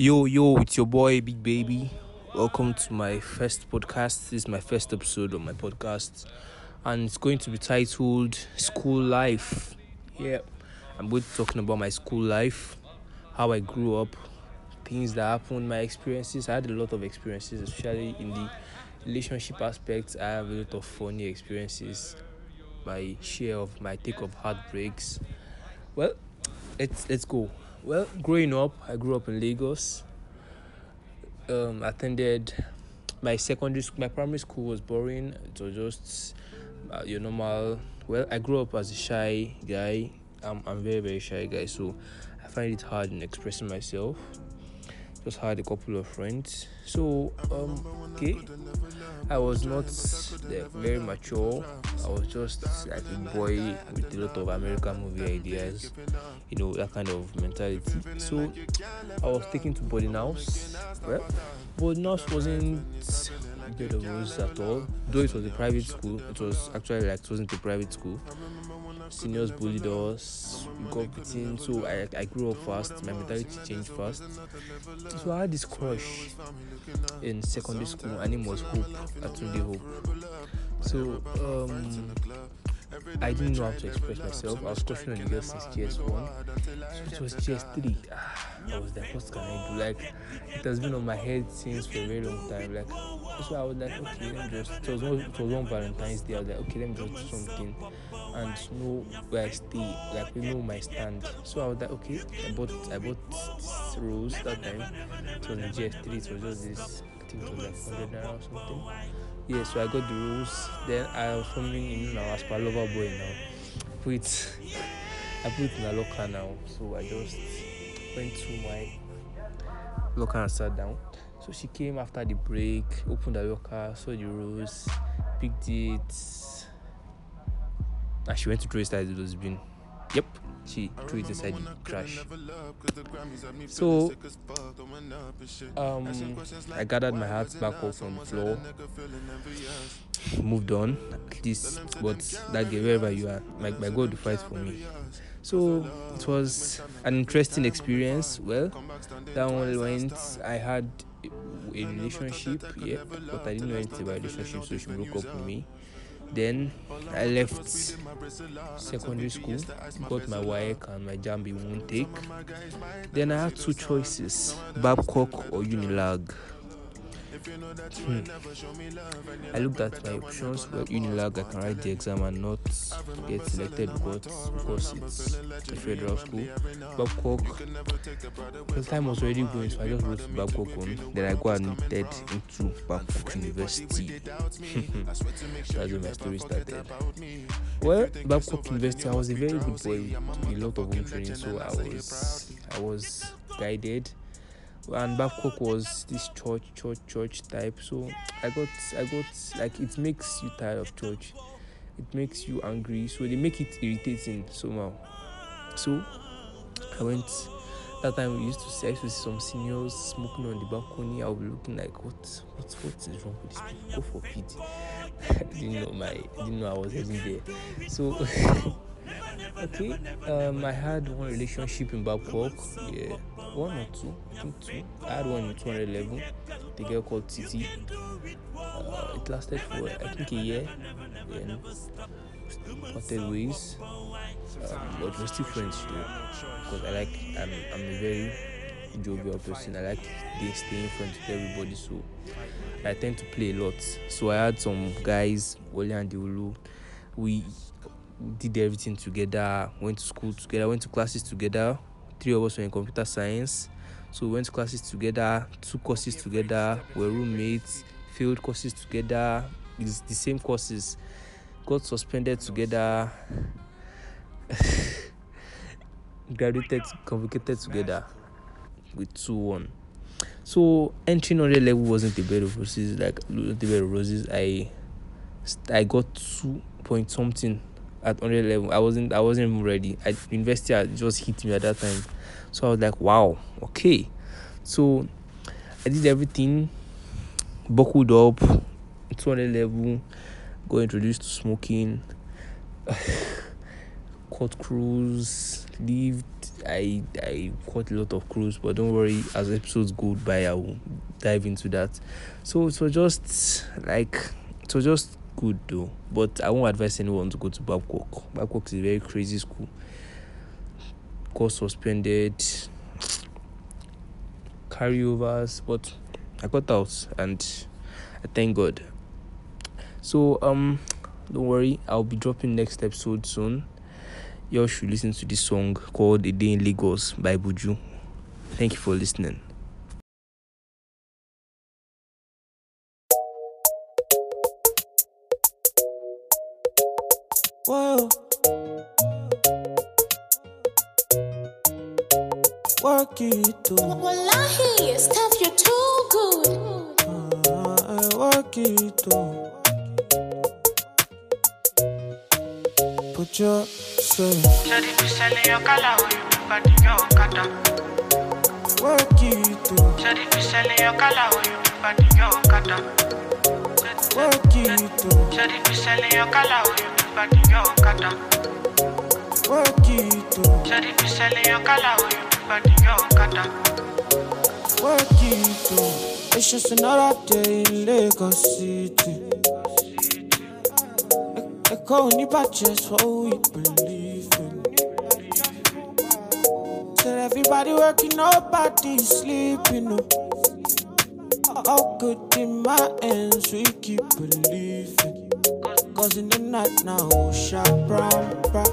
Yo, yo, it's your boy Big Baby. Welcome to my first podcast. This is my first episode of my podcast, and it's going to be titled School Life. Yeah, I'm going to be talking about my school life, how I grew up, things that happened, my experiences. I had a lot of experiences, especially in the relationship aspect. I have a lot of funny experiences, my share of my take of heartbreaks. Well, let's let's go. Well, growing up, I grew up in Lagos. Um, attended my secondary school. My primary school was boring. It was just uh, your normal. Well, I grew up as a shy guy. I'm I'm very very shy guy, so I find it hard in expressing myself. Just had a couple of friends. So um, okay, I was not very mature. I was just like a boy with a lot of American movie ideas, you know, that kind of mentality. So I was taken to boarding house. Well, boarding house wasn't bed of at all. Though it was a private school, it was actually like it wasn't a private school. Seniors bullied us, we got beaten, so I, I grew up fast, my mentality changed fast. So I had this crush in secondary school. Her name was Hope, Atunde Hope. So um, I didn't know how to express myself. I was crushing on the girl since GS1. So it was GS3. Ah, I was like, what can I do? Like, it has been on my head since for a very long time. Like, so I was like, okay, let me just. It was one, it was one Valentine's Day. I was like, okay, let me just do something and know where I stay. Like, we know my stand. So I was like, okay, I bought, I bought this rose that time. It was in GS3. It was just this. I think it was like 100 naira or something. Yeah, so I got the rules. Then I was forming in now as per lover boy now. Put it, I put it in a locker now. So I just went to my locker and sat down. So she came after the break, opened the locker, saw the rose, picked it, and she went to throw it inside the dustbin. Yep, she threw it inside the trash. So um, I gathered my heart back up from the floor, moved on. At least, but that girl, wherever you are, my, my God fight for me. So it was an interesting experience. Well, that one went. I had a a relationship, yeah, but I didn't know anything about relationship, so she broke up with me. Then I left secondary school, got my WAEC and my Jambi won't take. Then I had two choices Babcock or Unilag. Hmm. I looked at my options. Well, Unilag, I can write the exam and not get selected because, because it's a federal school. Babcock, the time was already going, so I just wrote Babcock on. Then I got admitted into Babcock University. That's where my story started. Well, Babcock University, I was a very good boy with a lot of home training, so I was I was guided and Babcock was this church, church, church type. So I got, I got like it makes you tired of church. It makes you angry. So they make it irritating somehow. So I went. That time we used to sex with some seniors smoking on the balcony. I'll be looking like, what, what, what is wrong with these people? Go for pity. Didn't know my, didn't know I was heading there. So. okay um i had one relationship in babcock yeah one or two i think two. I had one in 211 the girl called titi uh, it lasted for i think a year. Then parted ways. Um, but we're still friends know because i like i'm i'm a very jovial person. I like they staying friends with everybody so i tend to play a lot. So i had some guys wale and Diulu. we did everything together, went to school together, went to classes together. Three of us were in computer science. So we went to classes together, two courses together, were roommates, failed courses together, it's the same courses, got suspended together, graduated, convocated together with 2 1. So entering on the level wasn't a bed of roses, like the bed of roses. I I got two point something at 100 level. I wasn't I wasn't even ready. i university, I just hit me at that time. So I was like, wow, okay. So I did everything, buckled up, 200 level, got introduced to smoking. caught cruise lived. I I caught a lot of cruise but don't worry. As episodes go by, I will dive into that. So so just like was just good though. But I won't advise anyone to go to Babcock. Babcock is a very crazy school. Course suspended, carryovers, but I got out and I thank God. So um don't worry, I'll be dropping next episode soon. You all should listen to this song called A Day in Lagos by Buju. Thank you for listening. Whoa. Work it too. Wallahi, Steph, you're too good. Uh, work it too. Put your say, Shawty be selling your color, oh you be body your kata. work it too. Shawty be selling your color, oh you be body your kata. Work it your color, oh you your selling your color, oh you be body your kata. Work it. It's just another day in Lagos City. Echo only just what we believe in. Said everybody working, nobody sleeping. No. All good in my hands, we keep believing. Cause in the night now, oh, shot brown, brown.